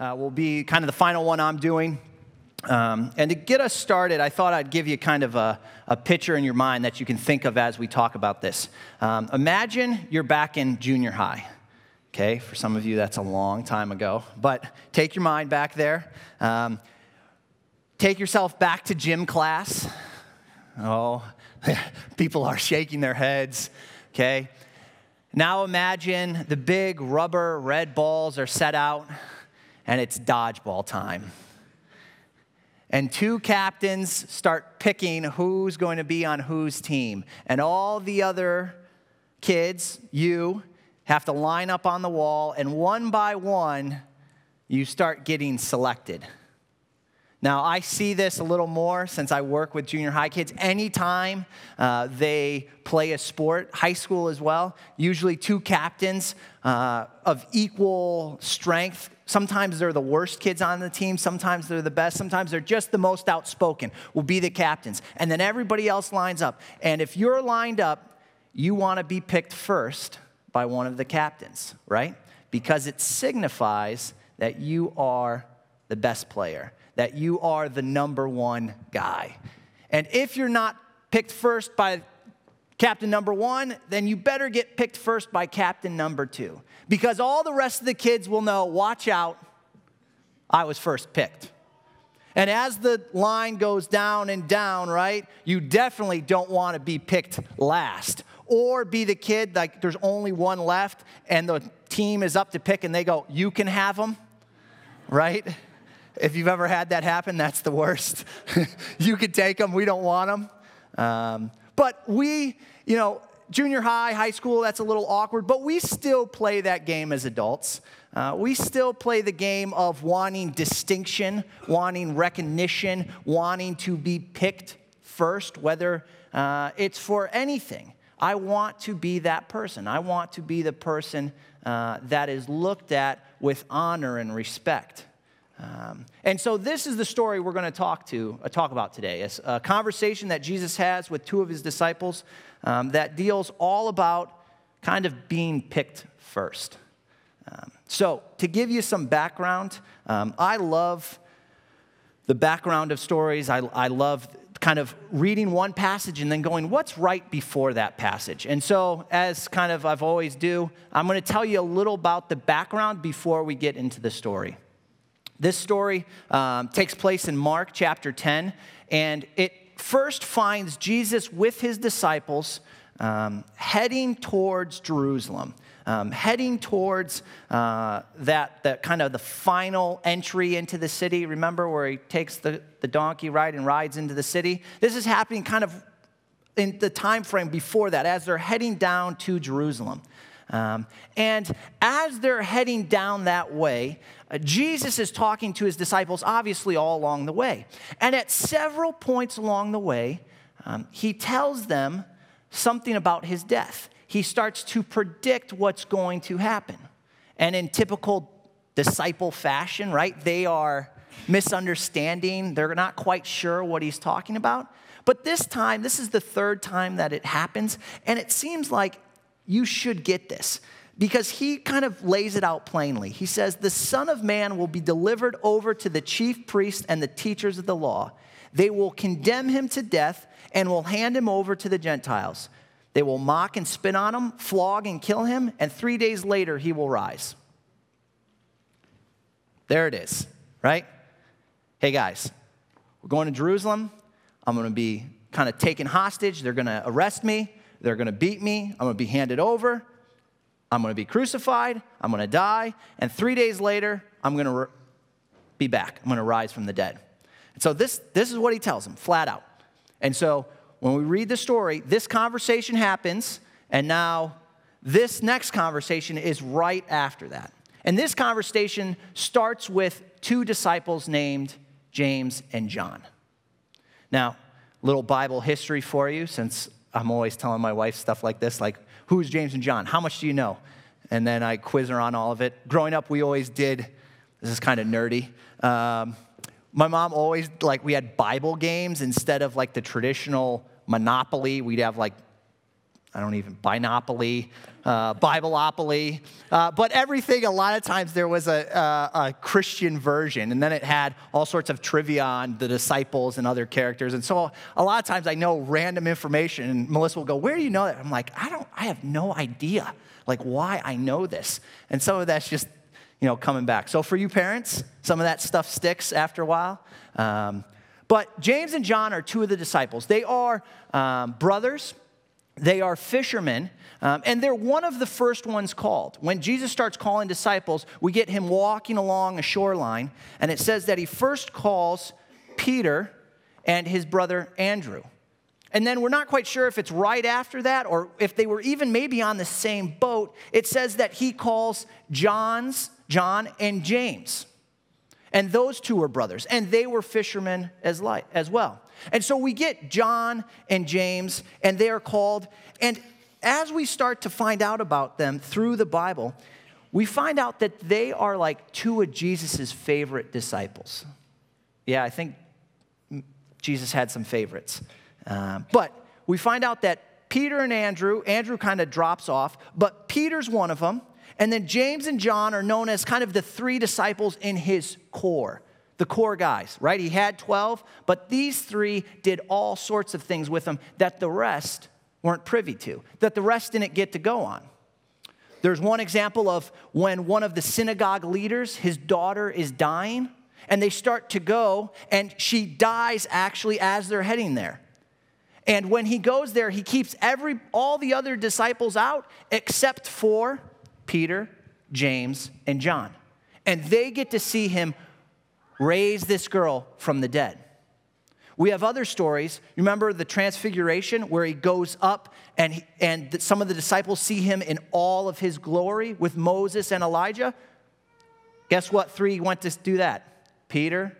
uh, will be kind of the final one I'm doing. Um, and to get us started, I thought I'd give you kind of a, a picture in your mind that you can think of as we talk about this. Um, imagine you're back in junior high. Okay, for some of you, that's a long time ago. But take your mind back there. Um, take yourself back to gym class. Oh, people are shaking their heads. Okay. Now imagine the big rubber red balls are set out and it's dodgeball time and two captains start picking who's going to be on whose team. And all the other kids, you, have to line up on the wall, and one by one, you start getting selected. Now, I see this a little more since I work with junior high kids. Anytime uh, they play a sport, high school as well, usually two captains uh, of equal strength Sometimes they're the worst kids on the team. Sometimes they're the best. Sometimes they're just the most outspoken, will be the captains. And then everybody else lines up. And if you're lined up, you want to be picked first by one of the captains, right? Because it signifies that you are the best player, that you are the number one guy. And if you're not picked first by captain number one, then you better get picked first by captain number two. Because all the rest of the kids will know watch out, I was first picked. And as the line goes down and down, right, you definitely don't want to be picked last. Or be the kid, like there's only one left, and the team is up to pick, and they go, You can have them, right? If you've ever had that happen, that's the worst. you can take them, we don't want them. Um, but we, you know, junior high, high school, that's a little awkward, but we still play that game as adults. Uh, we still play the game of wanting distinction, wanting recognition, wanting to be picked first, whether uh, it's for anything. I want to be that person. I want to be the person uh, that is looked at with honor and respect. Um, and so this is the story we're going to talk to uh, talk about today. It's a conversation that Jesus has with two of his disciples um, that deals all about kind of being picked first. Um, so to give you some background, um, I love the background of stories. I, I love kind of reading one passage and then going, what's right before that passage? And so, as kind of I've always do, I'm going to tell you a little about the background before we get into the story. This story um, takes place in Mark chapter 10, and it first finds Jesus with his disciples um, heading towards Jerusalem. Um, heading towards uh, that, that kind of the final entry into the city. Remember where he takes the, the donkey ride and rides into the city? This is happening kind of in the time frame before that, as they're heading down to Jerusalem. Um, and as they're heading down that way, uh, Jesus is talking to his disciples, obviously, all along the way. And at several points along the way, um, he tells them something about his death. He starts to predict what's going to happen. And in typical disciple fashion, right, they are misunderstanding. They're not quite sure what he's talking about. But this time, this is the third time that it happens, and it seems like you should get this because he kind of lays it out plainly. He says, The Son of Man will be delivered over to the chief priests and the teachers of the law. They will condemn him to death and will hand him over to the Gentiles. They will mock and spit on him, flog and kill him, and three days later he will rise. There it is, right? Hey guys, we're going to Jerusalem. I'm going to be kind of taken hostage. They're going to arrest me. They're going to beat me. I'm going to be handed over. I'm going to be crucified. I'm going to die. And three days later, I'm going to be back. I'm going to rise from the dead. And so this, this is what he tells them, flat out. And so when we read the story, this conversation happens, and now this next conversation is right after that. And this conversation starts with two disciples named James and John. Now, little Bible history for you, since I'm always telling my wife stuff like this, like, who's James and John? How much do you know? And then I quiz her on all of it. Growing up, we always did, this is kind of nerdy. Um, my mom always, like, we had Bible games instead of like the traditional Monopoly. We'd have like I don't even, Binopoly, uh, Bibleopoly. Uh, but everything, a lot of times there was a, a, a, Christian version, and then it had all sorts of trivia on the disciples and other characters. And so a lot of times I know random information, and Melissa will go, Where do you know that? I'm like, I don't, I have no idea, like why I know this. And some of that's just, you know, coming back. So for you parents, some of that stuff sticks after a while. Um, but James and John are two of the disciples. They are um, brothers. They are fishermen, um, and they're one of the first ones called. When Jesus starts calling disciples, we get him walking along a shoreline, and it says that he first calls Peter and his brother Andrew. And then we're not quite sure if it's right after that or if they were even maybe on the same boat. It says that he calls John's, John and James. And those two were brothers, and they were fishermen as, light, as well. And so we get John and James, and they are called. And as we start to find out about them through the Bible, we find out that they are like two of Jesus' favorite disciples. Yeah, I think Jesus had some favorites. Uh, but we find out that Peter and Andrew, Andrew kind of drops off, but Peter's one of them. And then James and John are known as kind of the three disciples in his core, the core guys, right? He had 12, but these three did all sorts of things with him that the rest weren't privy to, that the rest didn't get to go on. There's one example of when one of the synagogue leaders, his daughter is dying, and they start to go, and she dies actually as they're heading there. And when he goes there, he keeps every all the other disciples out except for Peter, James, and John. And they get to see him raise this girl from the dead. We have other stories. Remember the transfiguration where he goes up and, he, and some of the disciples see him in all of his glory with Moses and Elijah? Guess what? Three went to do that Peter,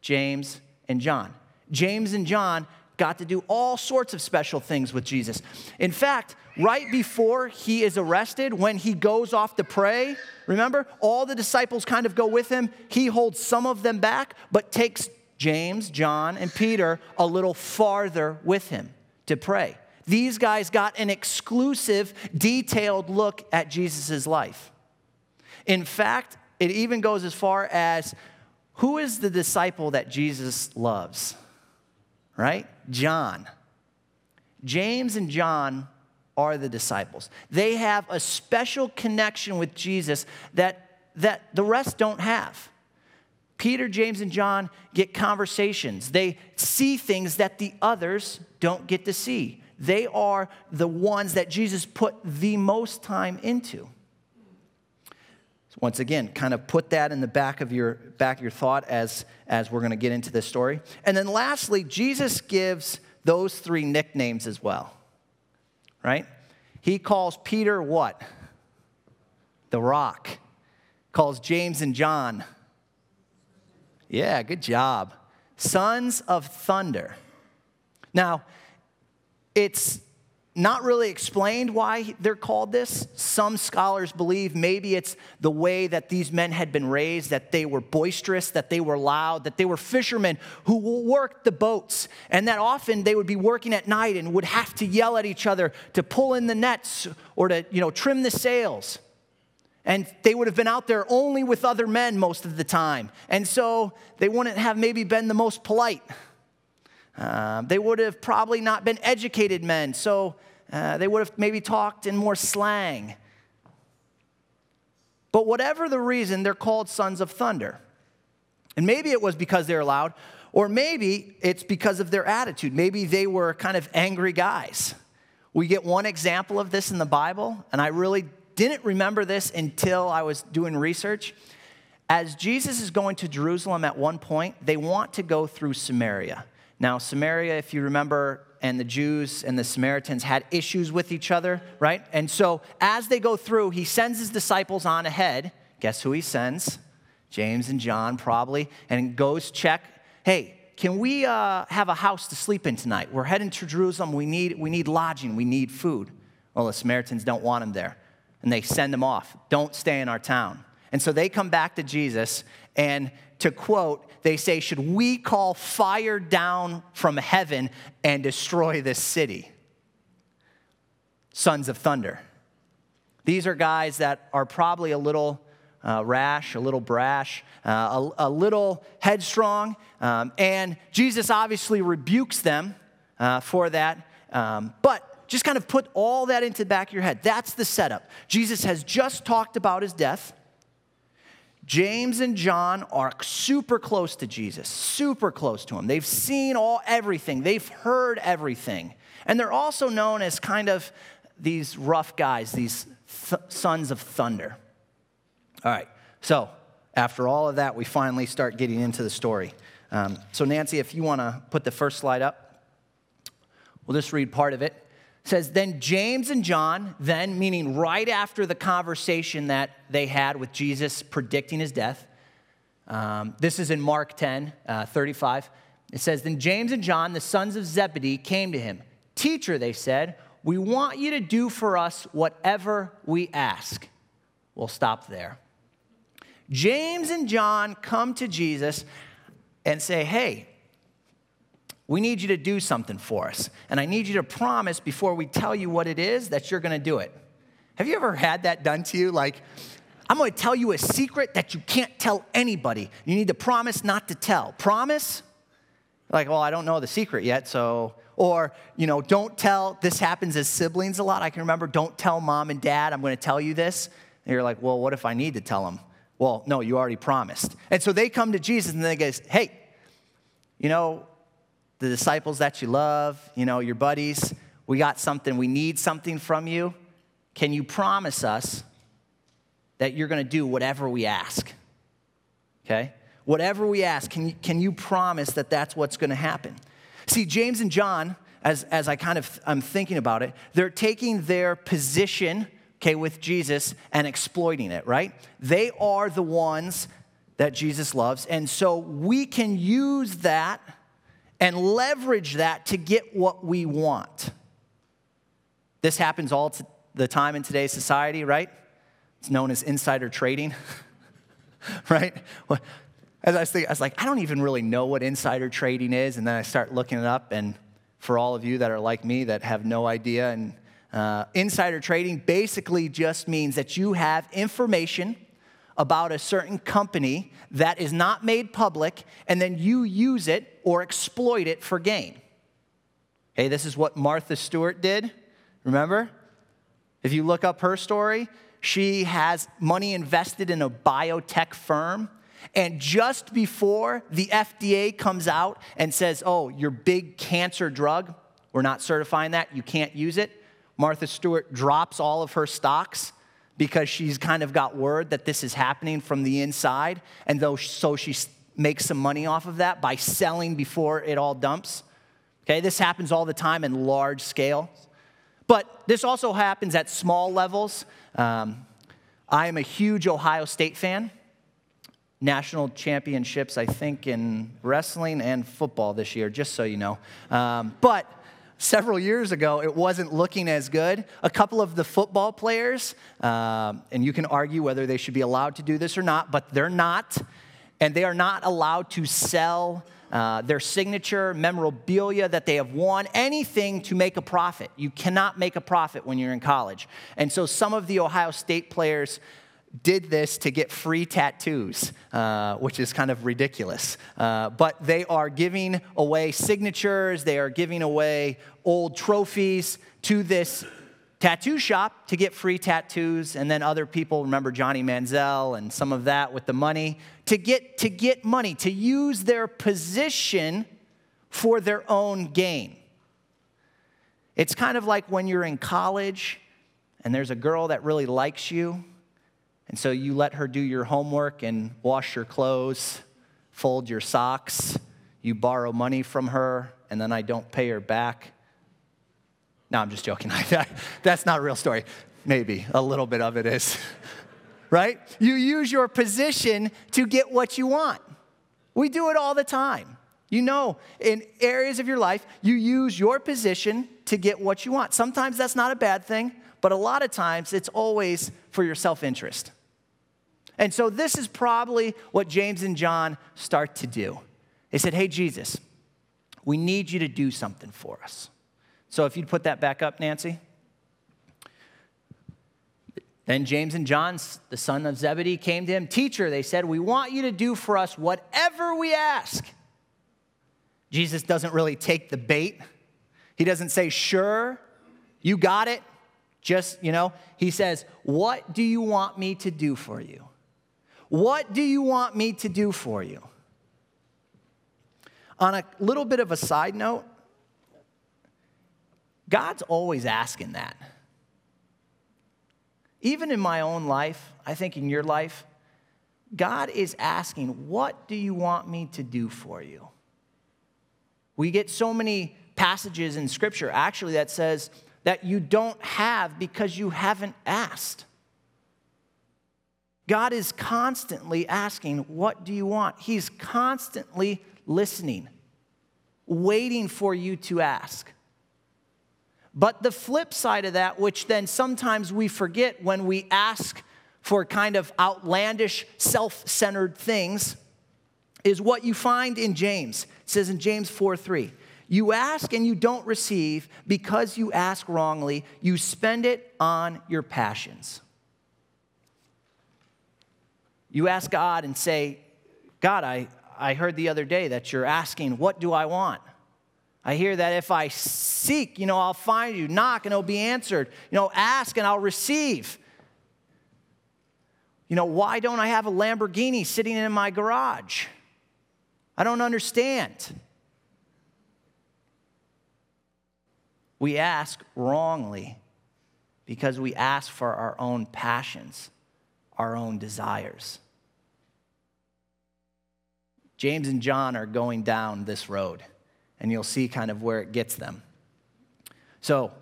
James, and John. James and John got to do all sorts of special things with Jesus. In fact, right before he is arrested, when he goes off to pray, remember, all the disciples kind of go with him. He holds some of them back, but takes James, John, and Peter a little farther with him to pray. These guys got an exclusive, detailed look at Jesus' life. In fact, it even goes as far as who is the disciple that Jesus loves? Right? John. James and John are the disciples. They have a special connection with Jesus that, that the rest don't have. Peter, James, and John get conversations. They see things that the others don't get to see. They are the ones that Jesus put the most time into. Once again, kind of put that in the back of your back of your thought as, as we're going to get into this story. And then lastly, Jesus gives those three nicknames as well right? He calls Peter what? The rock. Calls James and John. Yeah, good job. Sons of thunder. Now, it's not really explained why they're called this. Some scholars believe maybe it's the way that these men had been raised, that they were boisterous, that they were loud, that they were fishermen who worked the boats, and that often they would be working at night and would have to yell at each other to pull in the nets or to, you know, trim the sails. And they would have been out there only with other men most of the time. And so they wouldn't have maybe been the most polite. Uh, they would have probably not been educated men, so uh, they would have maybe talked in more slang. But whatever the reason, they're called sons of thunder. And maybe it was because they're loud, or maybe it's because of their attitude. Maybe they were kind of angry guys. We get one example of this in the Bible, and I really didn't remember this until I was doing research. As Jesus is going to Jerusalem at one point, they want to go through Samaria. Now, Samaria, if you remember, and the Jews and the Samaritans had issues with each other, right? And so as they go through, he sends his disciples on ahead. Guess who he sends? James and John, probably, and goes check. Hey, can we uh, have a house to sleep in tonight? We're heading to Jerusalem. We need, we need lodging. We need food. Well, the Samaritans don't want him there. And they send him off. Don't stay in our town. And so they come back to Jesus, and to quote, they say, Should we call fire down from heaven and destroy this city? sons of thunder. These are guys that are probably a little uh, rash, a little brash, uh, a, a, little headstrong. Um, and Jesus obviously rebukes them uh, for that. Um, but just kind of put all that into the back of your head. That's the setup. Jesus has just talked about his death. James and John are super close to Jesus, super close to him. They've seen all everything, they've heard everything. And they're also known as kind of these rough guys, these th- sons of thunder. All right, so after all of that, we finally start getting into the story. Um, so, Nancy, if you want to put the first slide up, we'll just read part of it says, Then James and John, then, meaning right after the conversation that they had with Jesus predicting his death, um, this is in Mark 10, uh, 35. It says, Then James and John, the sons of Zebedee, came to him. Teacher, they said, we want you to do for us whatever we ask. We'll stop there. James and John come to Jesus and say, Hey, we need you to do something for us. And I need you to promise before we tell you what it is that you're going to do it. Have you ever had that done to you? Like, I'm going to tell you a secret that you can't tell anybody. You need to promise not to tell. Promise? Like, well, I don't know the secret yet, so. Or, you know, don't tell. This happens as siblings a lot. I can remember, don't tell mom and dad, I'm going to tell you this. And you're like, well, what if I need to tell them? Well, no, you already promised. And so they come to Jesus and they go, hey, you know, the disciples that you love, you know, your buddies, we got something, we need something from you. Can you promise us that you're going to do whatever we ask? Okay? Whatever we ask, can you, can you promise that that's what's going to happen? See, James and John, as, as I kind of I'm thinking about it, they're taking their position, okay, with Jesus and exploiting it, right? They are the ones that Jesus loves. And so we can use that and leverage that to get what we want. This happens all the time in today's society, right? It's known as insider trading, right? As I was thinking, I was like, I don't even really know what insider trading is. And then I start looking it up. And for all of you that are like me that have no idea, and uh, insider trading basically just means that you have information about a certain company that is not made public, and then you use it or exploit it for gain. Okay, this is what Martha Stewart did. Remember? If you look up her story, she has money invested in a biotech firm. And just before the FDA comes out and says, oh, your big cancer drug, we're not certifying that, you can't use it, Martha Stewart drops all of her stocks because she's kind of got word that this is happening from the inside. And though, so she makes some money off of that by selling before it all dumps. Okay, this happens all the time in large scale. But this also happens at small levels. Um, I am a huge Ohio State fan. National championships, I think, in wrestling and football this year, just so you know. Um, but several years ago, it wasn't looking as good. A couple of the football players, um, and you can argue whether they should be allowed to do this or not, but they're not. And they are not allowed to sell uh, their signature, memorabilia that they have won, anything to make a profit. You cannot make a profit when you're in college. And so some of the Ohio State players did this to get free tattoos, uh, which is kind of ridiculous. Uh, but they are giving away signatures, they are giving away old trophies to this tattoo shop to get free tattoos. And then other people, remember Johnny Manziel and some of that with the money, to get, to get money, to use their position for their own gain. It's kind of like when you're in college and there's a girl that really likes you and so you let her do your homework and wash your clothes, fold your socks. You borrow money from her, and then I don't pay her back. No, I'm just joking. That's not a real story. Maybe a little bit of it is. right? You use your position to get what you want. We do it all the time. You know, in areas of your life, you use your position to get what you want. Sometimes that's not a bad thing, but a lot of times it's always for your self interest. And so this is probably what James and John start to do. They said, Hey, Jesus, we need you to do something for us. So if you'd put that back up, Nancy. Then James and John, the son of Zebedee, came to him. Teacher, they said, we want you to do for us whatever we ask. Jesus doesn't really take the bait. He doesn't say, sure, you got it. Just, you know, he says, What do you want me to do for you? What do you want me to do for you? On a little bit of a side note, God's always asking that. Even in my own life, I think in your life, God is asking, What do you want me to do for you? We get so many passages in Scripture actually that says that you don't have because you haven't asked. God is constantly asking, What do you want? He's constantly listening, waiting for you to ask. But the flip side of that, which then sometimes we forget when we ask for kind of outlandish, self centered things, is what you find in James. It says in James 4 3, you ask and you don't receive because you ask wrongly, you spend it on your passions. You ask God and say, God, I, I heard the other day that you're asking, What do I want? I hear that if I seek, you know, I'll find you, knock and it'll be answered. You know, ask and I'll receive. You know, why don't I have a Lamborghini sitting in my garage? I don't understand. We ask wrongly because we ask for our own passions, our own desires. James and John are going down this road and you'll see kind of where it gets them. So,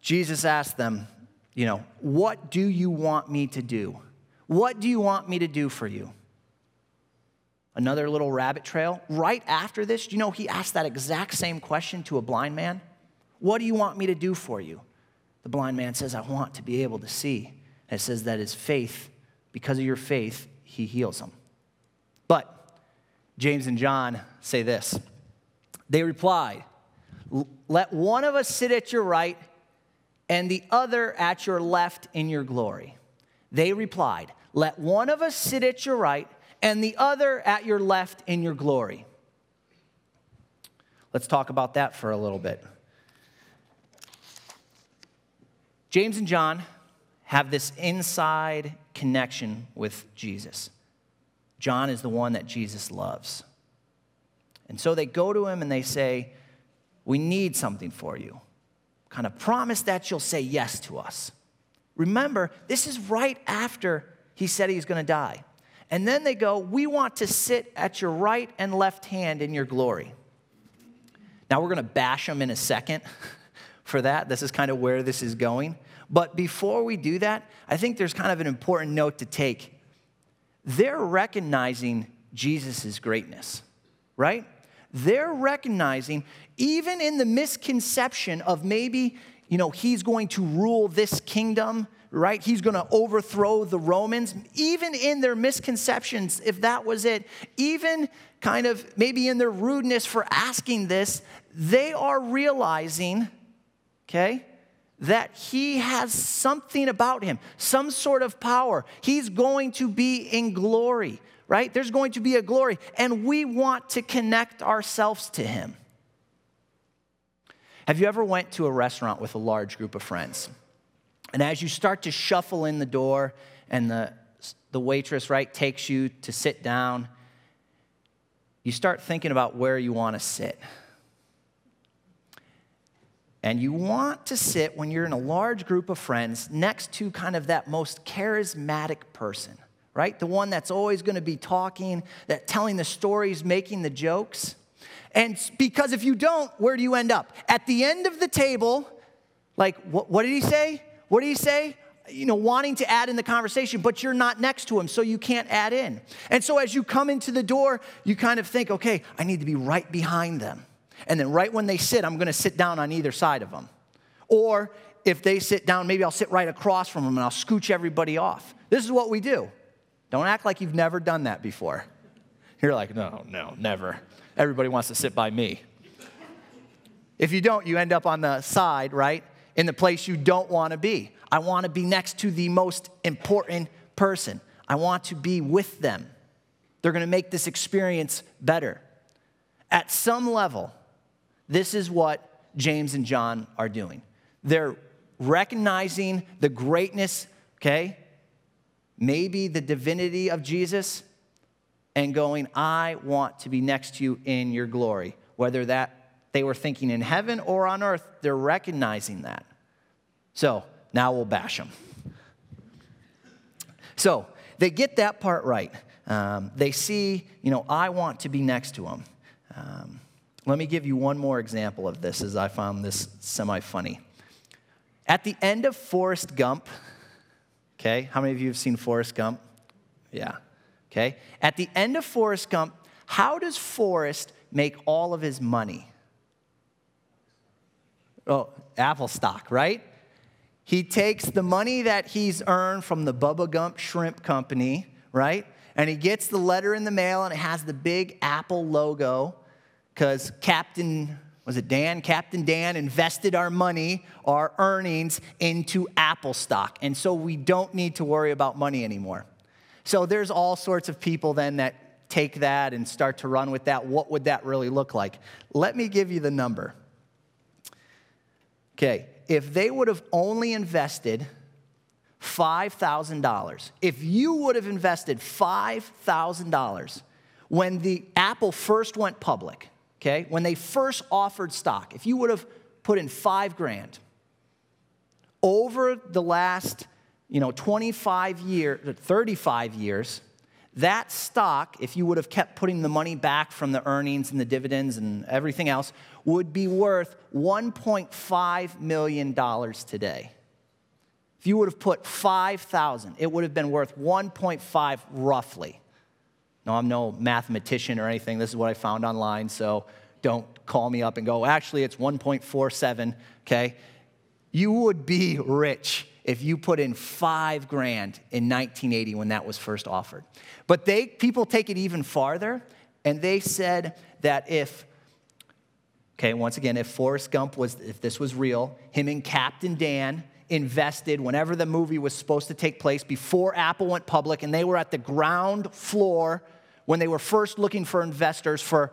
Jesus asked them, you know, what do you want me to do? What do you want me to do for you? Another little rabbit trail. Right after this, you know he asked that exact same question to a blind man? What do you want me to do for you? The blind man says, I want to be able to see. And it says that his faith, because of your faith, he heals him. But James and John say this they replied, Let one of us sit at your right and the other at your left in your glory. They replied, Let one of us sit at your right and the other at your left in your glory. Let's talk about that for a little bit. James and John have this inside connection with Jesus. John is the one that Jesus loves. And so they go to him and they say, We need something for you. Kind of promise that you'll say yes to us. Remember, this is right after he said he's going to die. And then they go, We want to sit at your right and left hand in your glory. Now we're going to bash them in a second for that. This is kind of where this is going. But before we do that, I think there's kind of an important note to take. They're recognizing Jesus' greatness, right? they're recognizing, even in the misconception of maybe, you know, he's going to rule this kingdom, right? He's going to overthrow the Romans. Even in their misconceptions, if that was it, even kind of maybe in their rudeness for asking this, they are realizing, okay, that he has something about him, some sort of power. He's going to be in glory right? There's going to be a glory, and we want to connect ourselves to him. Have you ever went to a restaurant with a large group of friends? And as you start to shuffle in the door and the, the waitress, right, takes you to sit down, you start thinking about where you want to sit. And you want to sit when you're in a large group of friends next to kind of that most charismatic person right? The one that's always going to be talking, that telling the stories, making the jokes. And because if you don't, where do you end up? At the end of the table, like, what, what did he say? What did he say? You know, wanting to add in the conversation, but you're not next to him, so you can't add in. And so as you come into the door, you kind of think, okay, I need to be right behind them. And then right when they sit, I'm going to sit down on either side of them. Or if they sit down, maybe I'll sit right across from them and I'll scooch everybody off. This is what we do. Don't act like you've never done that before. You're like, no, no, never. Everybody wants to sit by me. If you don't, you end up on the side, right? In the place you don't want to be. I want to be next to the most important person. I want to be with them. They're going to make this experience better. At some level, this is what James and John are doing. They're recognizing the greatness, okay, maybe the divinity of Jesus, and going, I want to be next to you in your glory. Whether that they were thinking in heaven or on earth, they're recognizing that. So now we'll bash them. So they get that part right. Um, they see, you know, I want to be next to him. Um, let me give you one more example of this as I found this semi funny. At the end of Forrest Gump, okay, how many of you have seen Forrest Gump? Yeah, okay. At the end of Forrest Gump, how does Forrest make all of his money? Oh, Apple stock, right? He takes the money that he's earned from the Bubba Gump Shrimp Company, right? And he gets the letter in the mail and it has the big Apple logo because Captain, was it Dan? Captain Dan invested our money, our earnings into Apple stock. And so we don't need to worry about money anymore. So there's all sorts of people then that take that and start to run with that. What would that really look like? Let me give you the number. Okay, if they would have only invested $5,000, if you would have invested $5,000 when the Apple first went public, okay, when they first offered stock, if you would have put in five grand, over the last, you know, 25 years, 35 years, that stock, if you would have kept putting the money back from the earnings and the dividends and everything else, would be worth $1.5 million today. If you would have put 5,000, it would have been worth 1.5 roughly. No, I'm no mathematician or anything. This is what I found online, so don't call me up and go, actually, it's 1.47, okay? You would be rich if you put in five grand in 1980 when that was first offered. But they, people take it even farther, and they said that if, okay, once again, if Forrest Gump was, if this was real, him and Captain Dan invested whenever the movie was supposed to take place before Apple went public, and they were at the ground floor when they were first looking for investors for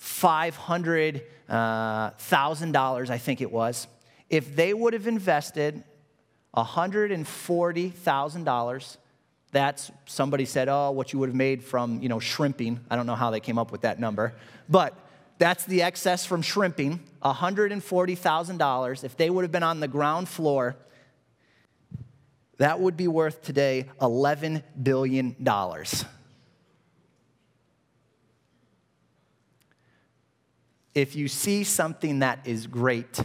$500,000, uh, I think it was. If they would have invested $140,000. That's somebody said, oh, what you would have made from, you know, shrimping. I don't know how they came up with that number. But that's the excess from shrimping, $140,000. If they would have been on the ground floor, that would be worth today $11 billion. If you see something that is great,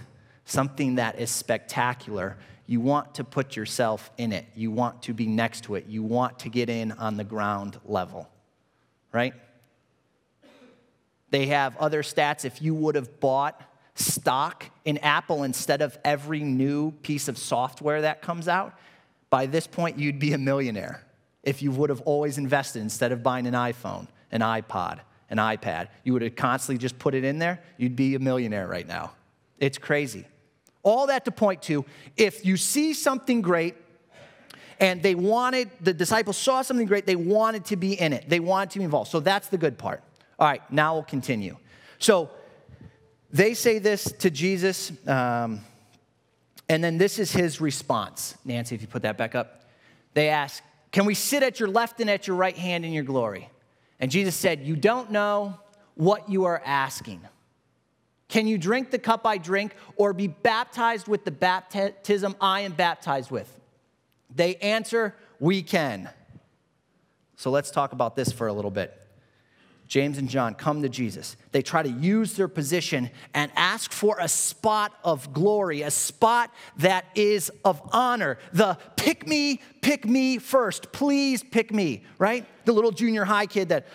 something that is spectacular, you want to put yourself in it. You want to be next to it. You want to get in on the ground level, right? They have other stats. If you would have bought stock in Apple instead of every new piece of software that comes out, by this point, you'd be a millionaire. If you would have always invested instead of buying an iPhone, an iPod, an iPad, you would have constantly just put it in there, you'd be a millionaire right now. It's crazy. All that to point to if you see something great, and they wanted, the disciples saw something great, they wanted to be in it, they wanted to be involved. So that's the good part. All right, now we'll continue. So they say this to Jesus, um, and then this is his response. Nancy, if you put that back up. They ask, Can we sit at your left and at your right hand in your glory? And Jesus said, You don't know what you are asking. Can you drink the cup I drink or be baptized with the baptism I am baptized with? They answer, We can. So let's talk about this for a little bit. James and John come to Jesus. They try to use their position and ask for a spot of glory, a spot that is of honor. The pick me, pick me first. Please pick me, right? The little junior high kid that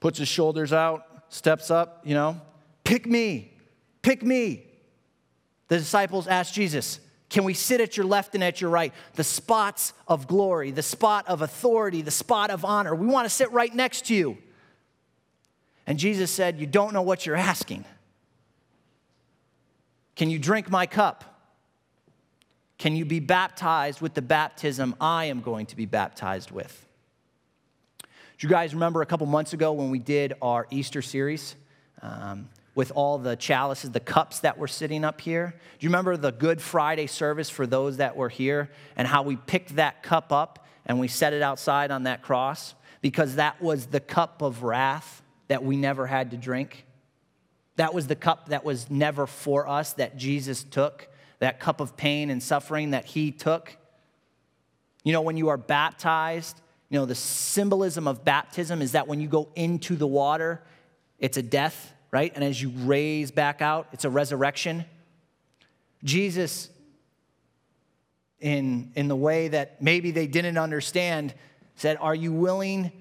puts his shoulders out, steps up, you know, pick me. Pick me. The disciples asked Jesus, Can we sit at your left and at your right? The spots of glory, the spot of authority, the spot of honor. We want to sit right next to you. And Jesus said, You don't know what you're asking. Can you drink my cup? Can you be baptized with the baptism I am going to be baptized with? Do you guys remember a couple months ago when we did our Easter series um, with all the chalices, the cups that were sitting up here? Do you remember the Good Friday service for those that were here and how we picked that cup up and we set it outside on that cross? Because that was the cup of wrath that we never had to drink. That was the cup that was never for us that Jesus took, that cup of pain and suffering that he took. You know, when you are baptized, you know, the symbolism of baptism is that when you go into the water, it's a death, right? And as you raise back out, it's a resurrection. Jesus, in, in the way that maybe they didn't understand, said, Are you willing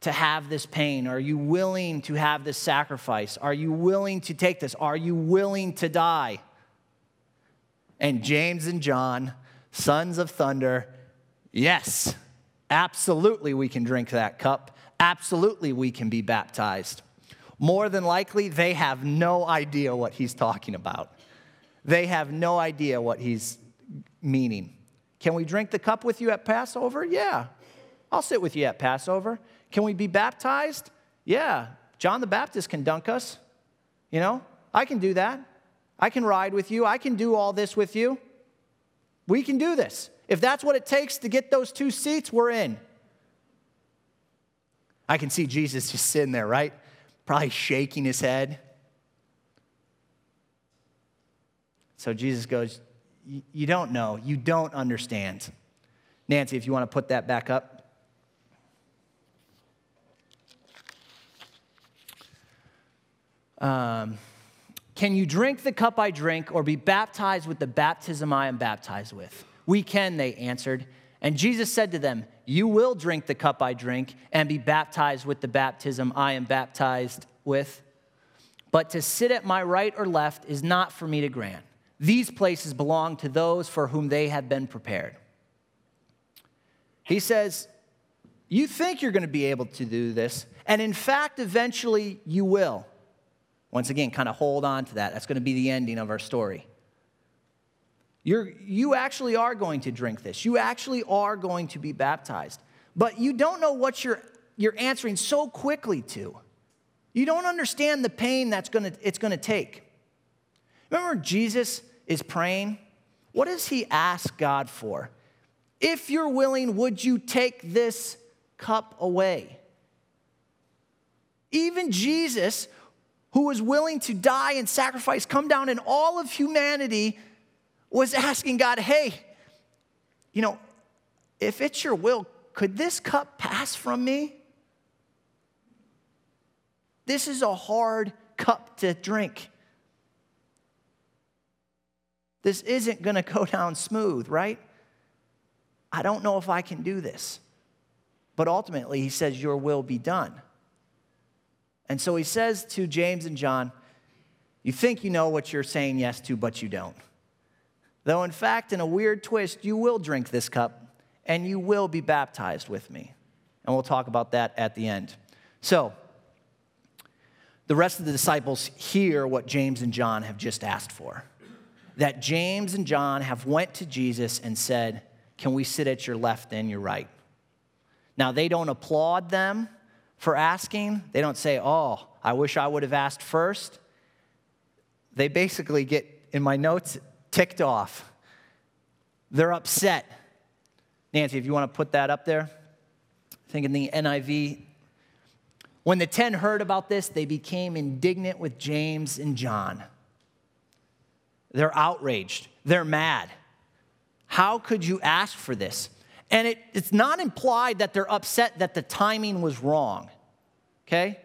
to have this pain? Are you willing to have this sacrifice? Are you willing to take this? Are you willing to die? And James and John, sons of thunder, yes. Absolutely, we can drink that cup. Absolutely, we can be baptized. More than likely, they have no idea what he's talking about. They have no idea what he's meaning. Can we drink the cup with you at Passover? Yeah. I'll sit with you at Passover. Can we be baptized? Yeah. John the Baptist can dunk us. You know, I can do that. I can ride with you. I can do all this with you. We can do this. If that's what it takes to get those two seats, we're in. I can see Jesus just sitting there, right? Probably shaking his head. So Jesus goes, You don't know. You don't understand. Nancy, if you want to put that back up. Um, can you drink the cup I drink or be baptized with the baptism I am baptized with? We can, they answered. And Jesus said to them, You will drink the cup I drink and be baptized with the baptism I am baptized with. But to sit at my right or left is not for me to grant. These places belong to those for whom they have been prepared. He says, You think you're going to be able to do this, and in fact, eventually you will. Once again, kind of hold on to that. That's going to be the ending of our story. You're, you actually are going to drink this. You actually are going to be baptized. But you don't know what you're, you're answering so quickly to. You don't understand the pain that's gonna, it's going to take. Remember, Jesus is praying? What does he ask God for? If you're willing, would you take this cup away? Even Jesus, who was willing to die and sacrifice, come down and all of humanity was asking God, hey, you know, if it's your will, could this cup pass from me? This is a hard cup to drink. This isn't going to go down smooth, right? I don't know if I can do this. But ultimately, he says, Your will be done. And so he says to James and John, You think you know what you're saying yes to, but you don't. Though, in fact, in a weird twist, you will drink this cup and you will be baptized with me. And we'll talk about that at the end. So, the rest of the disciples hear what James and John have just asked for. That James and John have went to Jesus and said, "Can we sit at your left and your right?" Now, they don't applaud them for asking. They don't say, "Oh, I wish I would have asked first. They basically get in my notes ticked off. They're upset. Nancy, if you want to put that up there. I think in the NIV, when the ten heard about this, they became indignant with James and John. They're outraged. They're mad. How could you ask for this? And it, it's not implied that they're upset that the timing was wrong. Okay?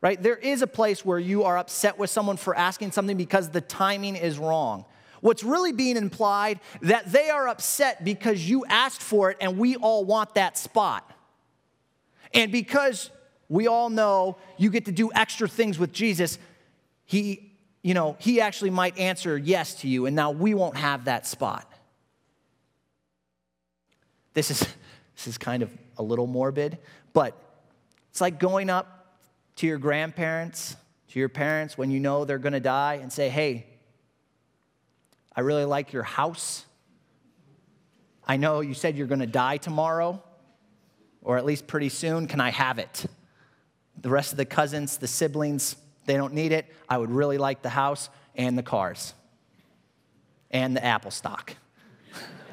Right? There is a place where you are upset with someone for asking something because the timing is wrong. What's really being implied that they are upset because you asked for it and we all want that spot. And because we all know you get to do extra things with Jesus, he, you know, he actually might answer yes to you, and now we won't have that spot. This is, this is kind of a little morbid, but it's like going up to your grandparents, to your parents when you know they're gonna die, and say, hey, I really like your house, I know you said you're going to die tomorrow, or at least pretty soon. Can I have it? The rest of the cousins, the siblings, they don't need it. I would really like the house and the cars and the Apple stock.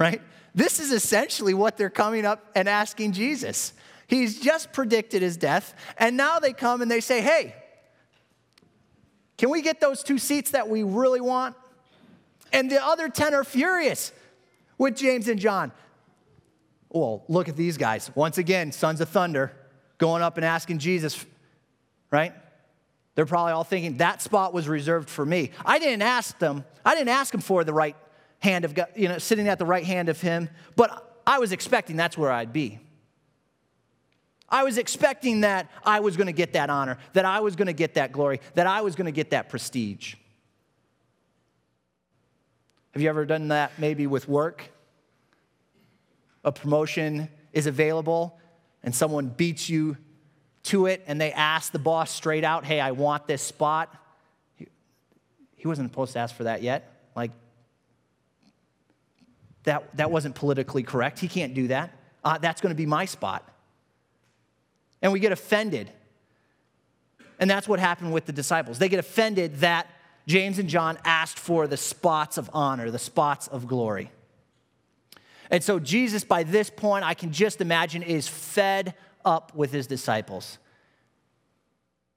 right? This is essentially what they're coming up and asking Jesus. He's just predicted his death, and now they come and they say, Hey, can we get those two seats that we really want? And the other 10 are furious with James and John. Well, look at these guys. Once again, sons of thunder going up and asking Jesus, right? They're probably all thinking that spot was reserved for me. I didn't ask them. I didn't ask them for the right hand of God, you know, sitting at the right hand of him, but I was expecting that's where I'd be. I was expecting that I was going to get that honor, that I was going to get that glory, that I was going to get that prestige. Have you ever done that maybe with work? A promotion is available and someone beats you to it and they ask the boss straight out, hey, I want this spot. He wasn't supposed to ask for that yet. Like, that, that wasn't politically correct. He can't do that. Uh, that's going to be my spot. And we get offended. And that's what happened with the disciples. They get offended that James and John asked for the spots of honor, the spots of glory. And so Jesus, by this point, I can just imagine, is fed up with his disciples.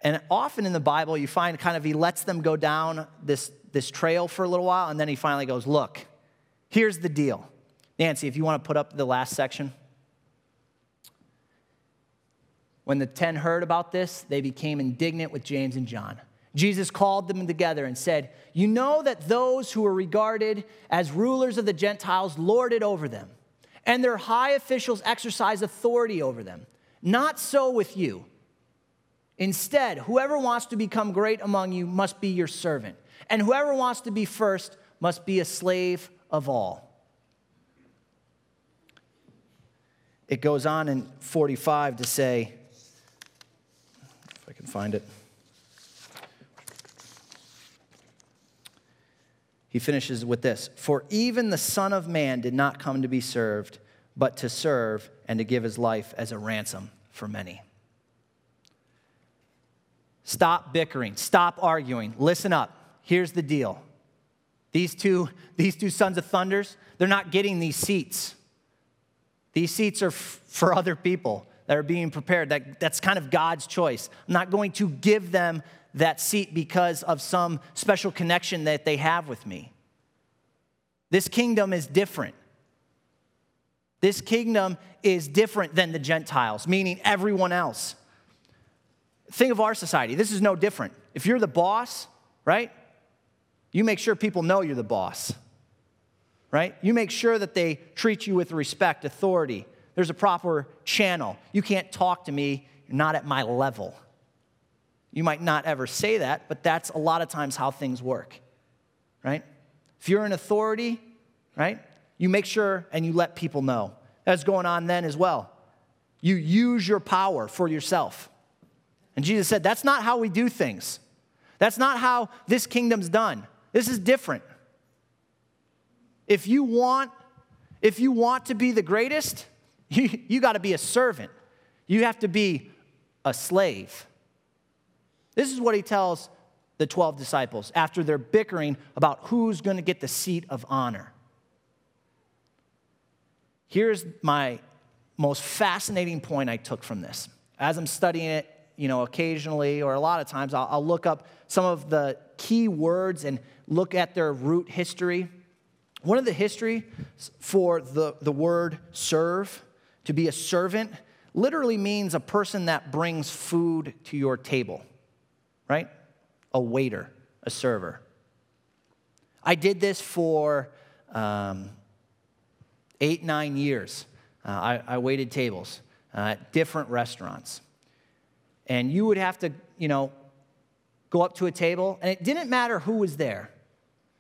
And often in the Bible, you find kind of he lets them go down this, this trail for a little while, and then he finally goes, Look, here's the deal. Nancy, if you want to put up the last section. When the ten heard about this, they became indignant with James and John. Jesus called them together and said, You know that those who are regarded as rulers of the Gentiles lord it over them, and their high officials exercise authority over them. Not so with you. Instead, whoever wants to become great among you must be your servant, and whoever wants to be first must be a slave of all. It goes on in 45 to say, if I can find it. He finishes with this For even the Son of Man did not come to be served, but to serve and to give his life as a ransom for many. Stop bickering, stop arguing. Listen up. Here's the deal. These two, these two sons of thunders, they're not getting these seats. These seats are f- for other people that are being prepared. That, that's kind of God's choice. I'm not going to give them that seat because of some special connection that they have with me. This kingdom is different. This kingdom is different than the Gentiles, meaning everyone else. Think of our society. This is no different. If you're the boss, right? You make sure people know you're the boss, right? You make sure that they treat you with respect, authority. There's a proper channel. You can't talk to me, you're not at my level. You might not ever say that, but that's a lot of times how things work, right? If you're an authority, right, you make sure and you let people know. That's going on then as well. You use your power for yourself. And Jesus said, That's not how we do things. That's not how this kingdom's done. This is different. If you want, if you want to be the greatest, you, you got to be a servant. You have to be a slave. This is what he tells the 12 disciples after they're bickering about who's going to get the seat of honor. Here's my most fascinating point I took from this. As I'm studying it, you know, occasionally or a lot of times, I'll, I'll look up some of the key words and look at their root history. One of the history for the, the word serve, to be a servant, literally means a person that brings food to your table right? A waiter, a server. I did this for um, eight, nine years. Uh, I, I, waited tables uh, at different restaurants. And you would have to, you know, go up to a table, and it didn't matter who was there.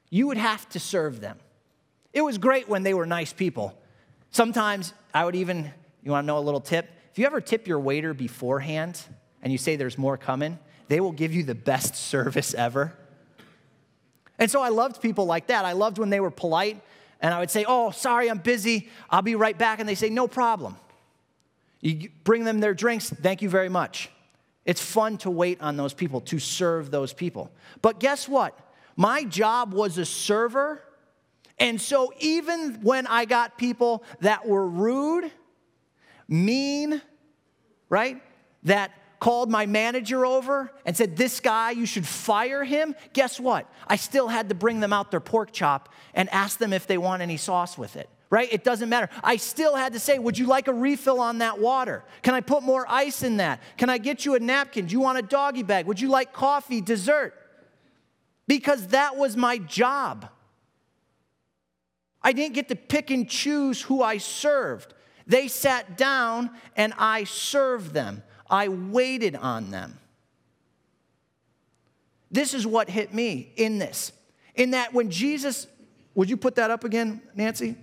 You would have to serve them. It was great when they were nice people. Sometimes I would even, you want to know a little tip? If you ever tip your waiter beforehand and you say there's more coming, they will give you the best service ever. And so I loved people like that. I loved when they were polite And I would say, Oh, sorry, I'm busy. I'll be right back. And they say, No problem. You bring them their drinks. Thank you very much. It's fun to wait on those people, to serve those people. But guess what? My job was a server. And so even when I got people that were rude, mean, right? That called my manager over and said, This guy, you should fire him. Guess what? I still had to bring them out their pork chop and ask them if they want any sauce with it, right? It doesn't matter. I still had to say, Would you like a refill on that water? Can I put more ice in that? Can I get you a napkin? Do you want a doggy bag? Would you like coffee, dessert? Because that was my job. I didn't get to pick and choose who I served. They sat down and I served them. I waited on them. This is what hit me in this. In that when Jesus, would you put that up again, Nancy?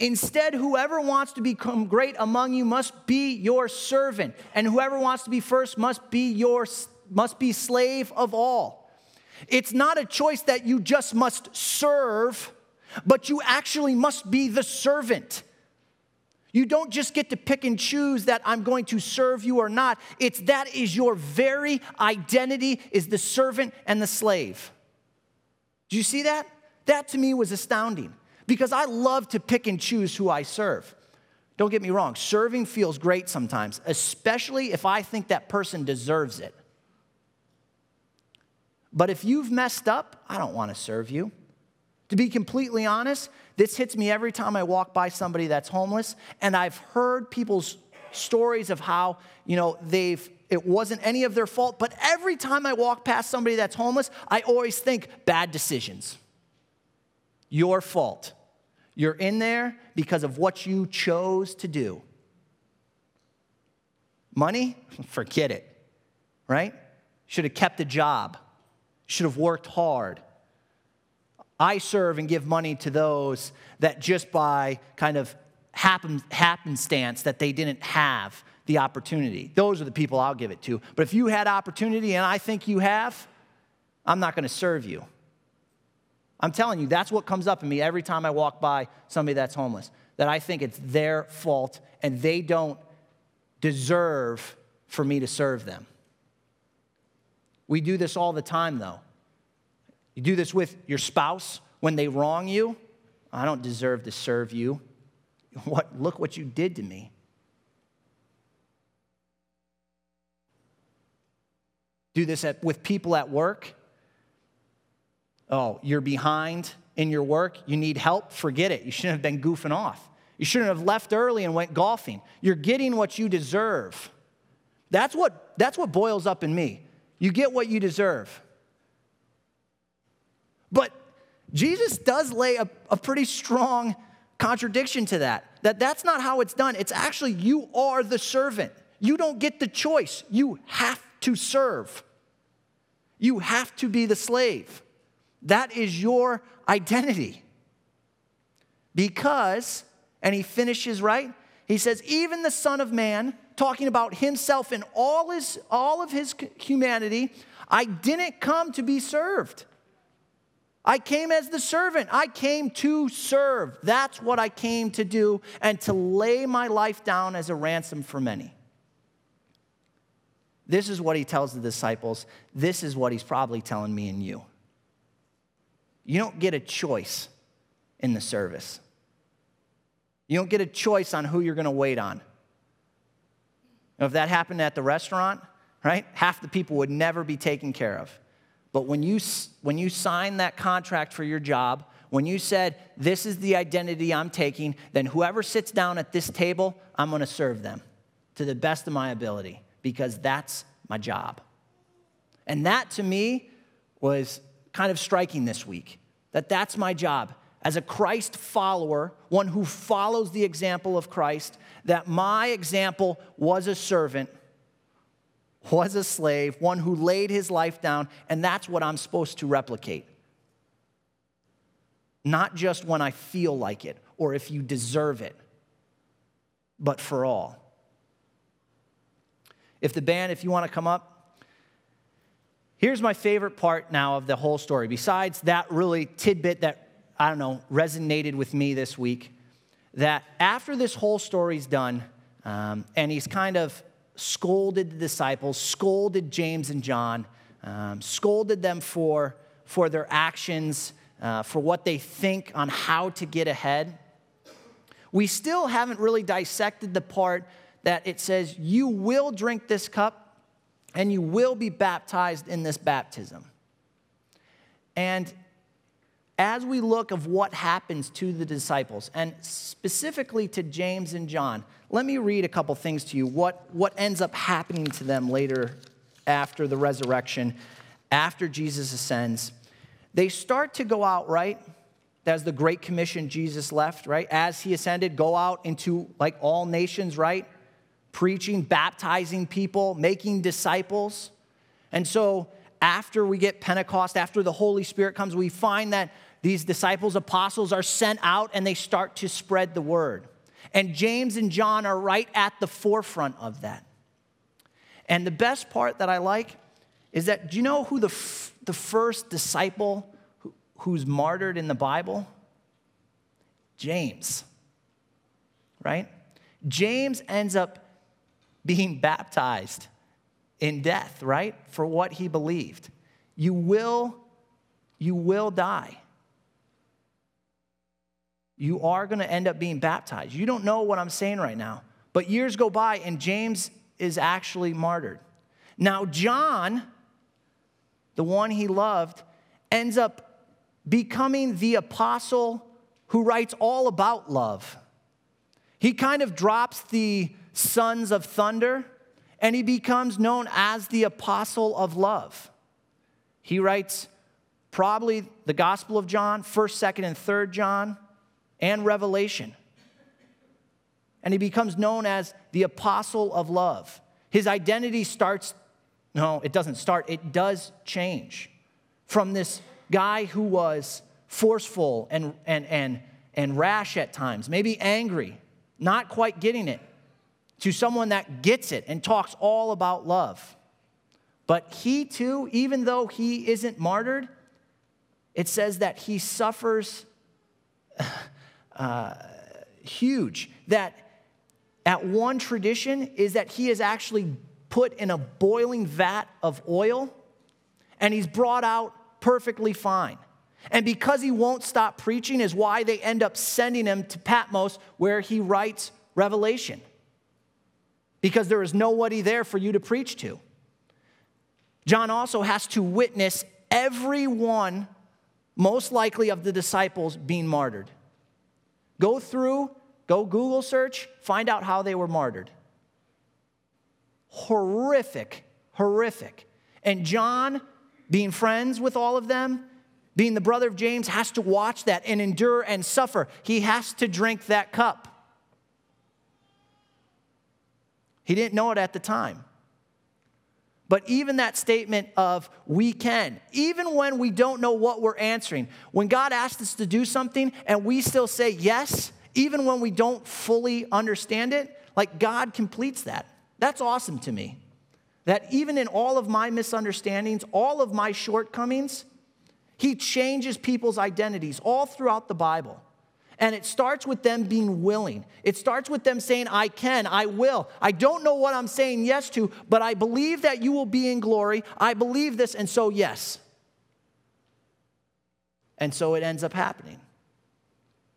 Instead, whoever wants to become great among you must be your servant, and whoever wants to be first must be your must be slave of all. It's not a choice that you just must serve, but you actually must be the servant. You don't just get to pick and choose that I'm going to serve you or not. It's that is your very identity is the servant and the slave. Do you see that? That to me was astounding because I love to pick and choose who I serve. Don't get me wrong, serving feels great sometimes, especially if I think that person deserves it. But if you've messed up, I don't want to serve you. To be completely honest, this hits me every time I walk by somebody that's homeless, and I've heard people's stories of how, you know, they've it wasn't any of their fault, but every time I walk past somebody that's homeless, I always think bad decisions. Your fault. You're in there because of what you chose to do. Money? Forget it. Right? Should have kept a job. Should have worked hard I serve and give money to those that just by kind of happen, happenstance that they didn't have the opportunity. Those are the people I'll give it to. But if you had opportunity and I think you have, I'm not going to serve you. I'm telling you, that's what comes up in me every time I walk by somebody that's homeless. That I think it's their fault and they don't deserve for me to serve them. We do this all the time, though. You do this with your spouse when they wrong you. I don't deserve to serve you. What, look what you did to me. Do this at, with people at work. Oh, you're behind in your work. You need help. Forget it. You shouldn't have been goofing off. You shouldn't have left early and went golfing. You're getting what you deserve. That's what, that's what boils up in me. You get what you deserve. But Jesus does lay a, a pretty strong contradiction to that. That that's not how it's done. It's actually you are the servant. You don't get the choice. You have to serve. You have to be the slave. That is your identity. Because, and he finishes right, he says, even the Son of Man, talking about himself and all, his, all of his humanity, I didn't come to be served, I came as the servant. I came to serve. That's what I came to do and to lay my life down as a ransom for many. This is what he tells the disciples. This is what he's probably telling me and you. You don't get a choice in the service. You don't get a choice on who you're going to wait on. If that happened at the restaurant, right, half the people would never be taken care of. But when you, when you signed that contract for your job, when you said, This is the identity I'm taking, then whoever sits down at this table, I'm going to serve them to the best of my ability because that's my job. And that to me was kind of striking this week that that's my job. As a Christ follower, one who follows the example of Christ, that my example was a servant was a slave, one who laid his life down, and that's what I'm supposed to replicate. Not just when I feel like it or if you deserve it, but for all. If the band, if you want to come up, Here's my favorite part now of the whole story, besides that really tidbit that, I don't know, resonated with me this week. That after this whole story's done, um, and he's kind of scolded the disciples, scolded James and John, um, scolded them for, for their actions, uh, for what they think on how to get ahead. We still haven't really dissected the part that it says, You will drink this cup and you will be baptized in this baptism. And as we look of what happens to the disciples and specifically to James and John, let me read a couple things to you what, what ends up happening to them later after the resurrection, after Jesus ascends. They start to go out, right? As the Great Commission Jesus left, right? As he ascended, go out into like all nations, right? Preaching, baptizing people, making disciples. And so after we get Pentecost, after the Holy Spirit comes, we find that these disciples, apostles, are sent out and they start to spread the word. And James and John are right at the forefront of that. And the best part that I like is that do you know who the, f- the first disciple who, who's martyred in the Bible? James, right? James ends up being baptized in death, right? For what he believed. You will, you will die. You are going to end up being baptized. You don't know what I'm saying right now. But years go by and James is actually martyred. Now, John, the one he loved, ends up becoming the apostle who writes all about love. He kind of drops the sons of thunder and he becomes known as the apostle of love. He writes probably the Gospel of John, 1st, 2nd, and 3rd John, and Revelation. And he becomes known as the apostle of love. His identity starts, no, it doesn't start, it does change from this guy who was forceful and, and, and, and rash at times, maybe angry, not quite getting it, to someone that gets it and talks all about love. But he too, even though he isn't martyred, it says that he suffers uh, huge. That at one tradition is that he is actually put in a boiling vat of oil and he's brought out perfectly fine. And because he won't stop preaching, is why they end up sending him to Patmos where he writes Revelation because there is nobody there for you to preach to. John also has to witness everyone, most likely, of the disciples being martyred. Go through, go Google search, find out how they were martyred. Horrific, horrific. And John, being friends with all of them, being the brother of James, has to watch that and endure and suffer. He has to drink that cup. He didn't know it at the time. But even that statement of we can, even when we don't know what we're answering, when God asks us to do something and we still say yes, even when we don't fully understand it, like God completes that. That's awesome to me. That even in all of my misunderstandings, all of my shortcomings, He changes people's identities all throughout the Bible. And it starts with them being willing. It starts with them saying, I can, I will. I don't know what I'm saying yes to, but I believe that you will be in glory. I believe this, and so yes. And so it ends up happening.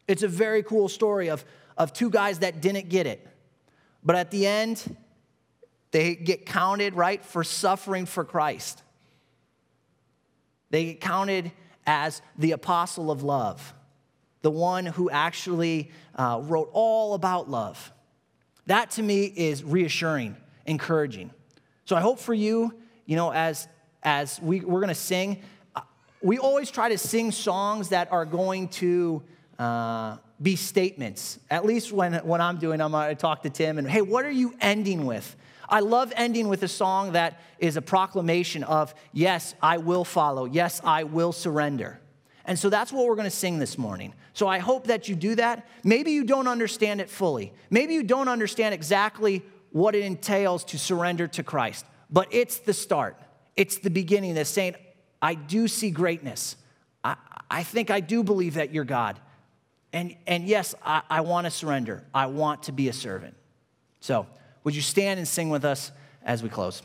It's a very cool story of, of two guys that didn't get it. But at the end, they get counted, right, for suffering for Christ. They get counted as the apostle of love the one who actually uh, wrote all about love. That to me is reassuring, encouraging. So I hope for you, you know, as, as we, we're going to sing, uh, we always try to sing songs that are going to uh, be statements. At least when, when I'm doing, I'm to talk to Tim and, hey, what are you ending with? I love ending with a song that is a proclamation of, yes, I will follow. Yes, I will surrender. And so that's what we're going to sing this morning. So I hope that you do that. Maybe you don't understand it fully. Maybe you don't understand exactly what it entails to surrender to Christ, but it's the start. it's the beginning that's saying, I do see greatness. I, I think I do believe that you're God. And, and yes, I, I want to surrender. I want to be a servant. So, would you stand and sing with us as we close?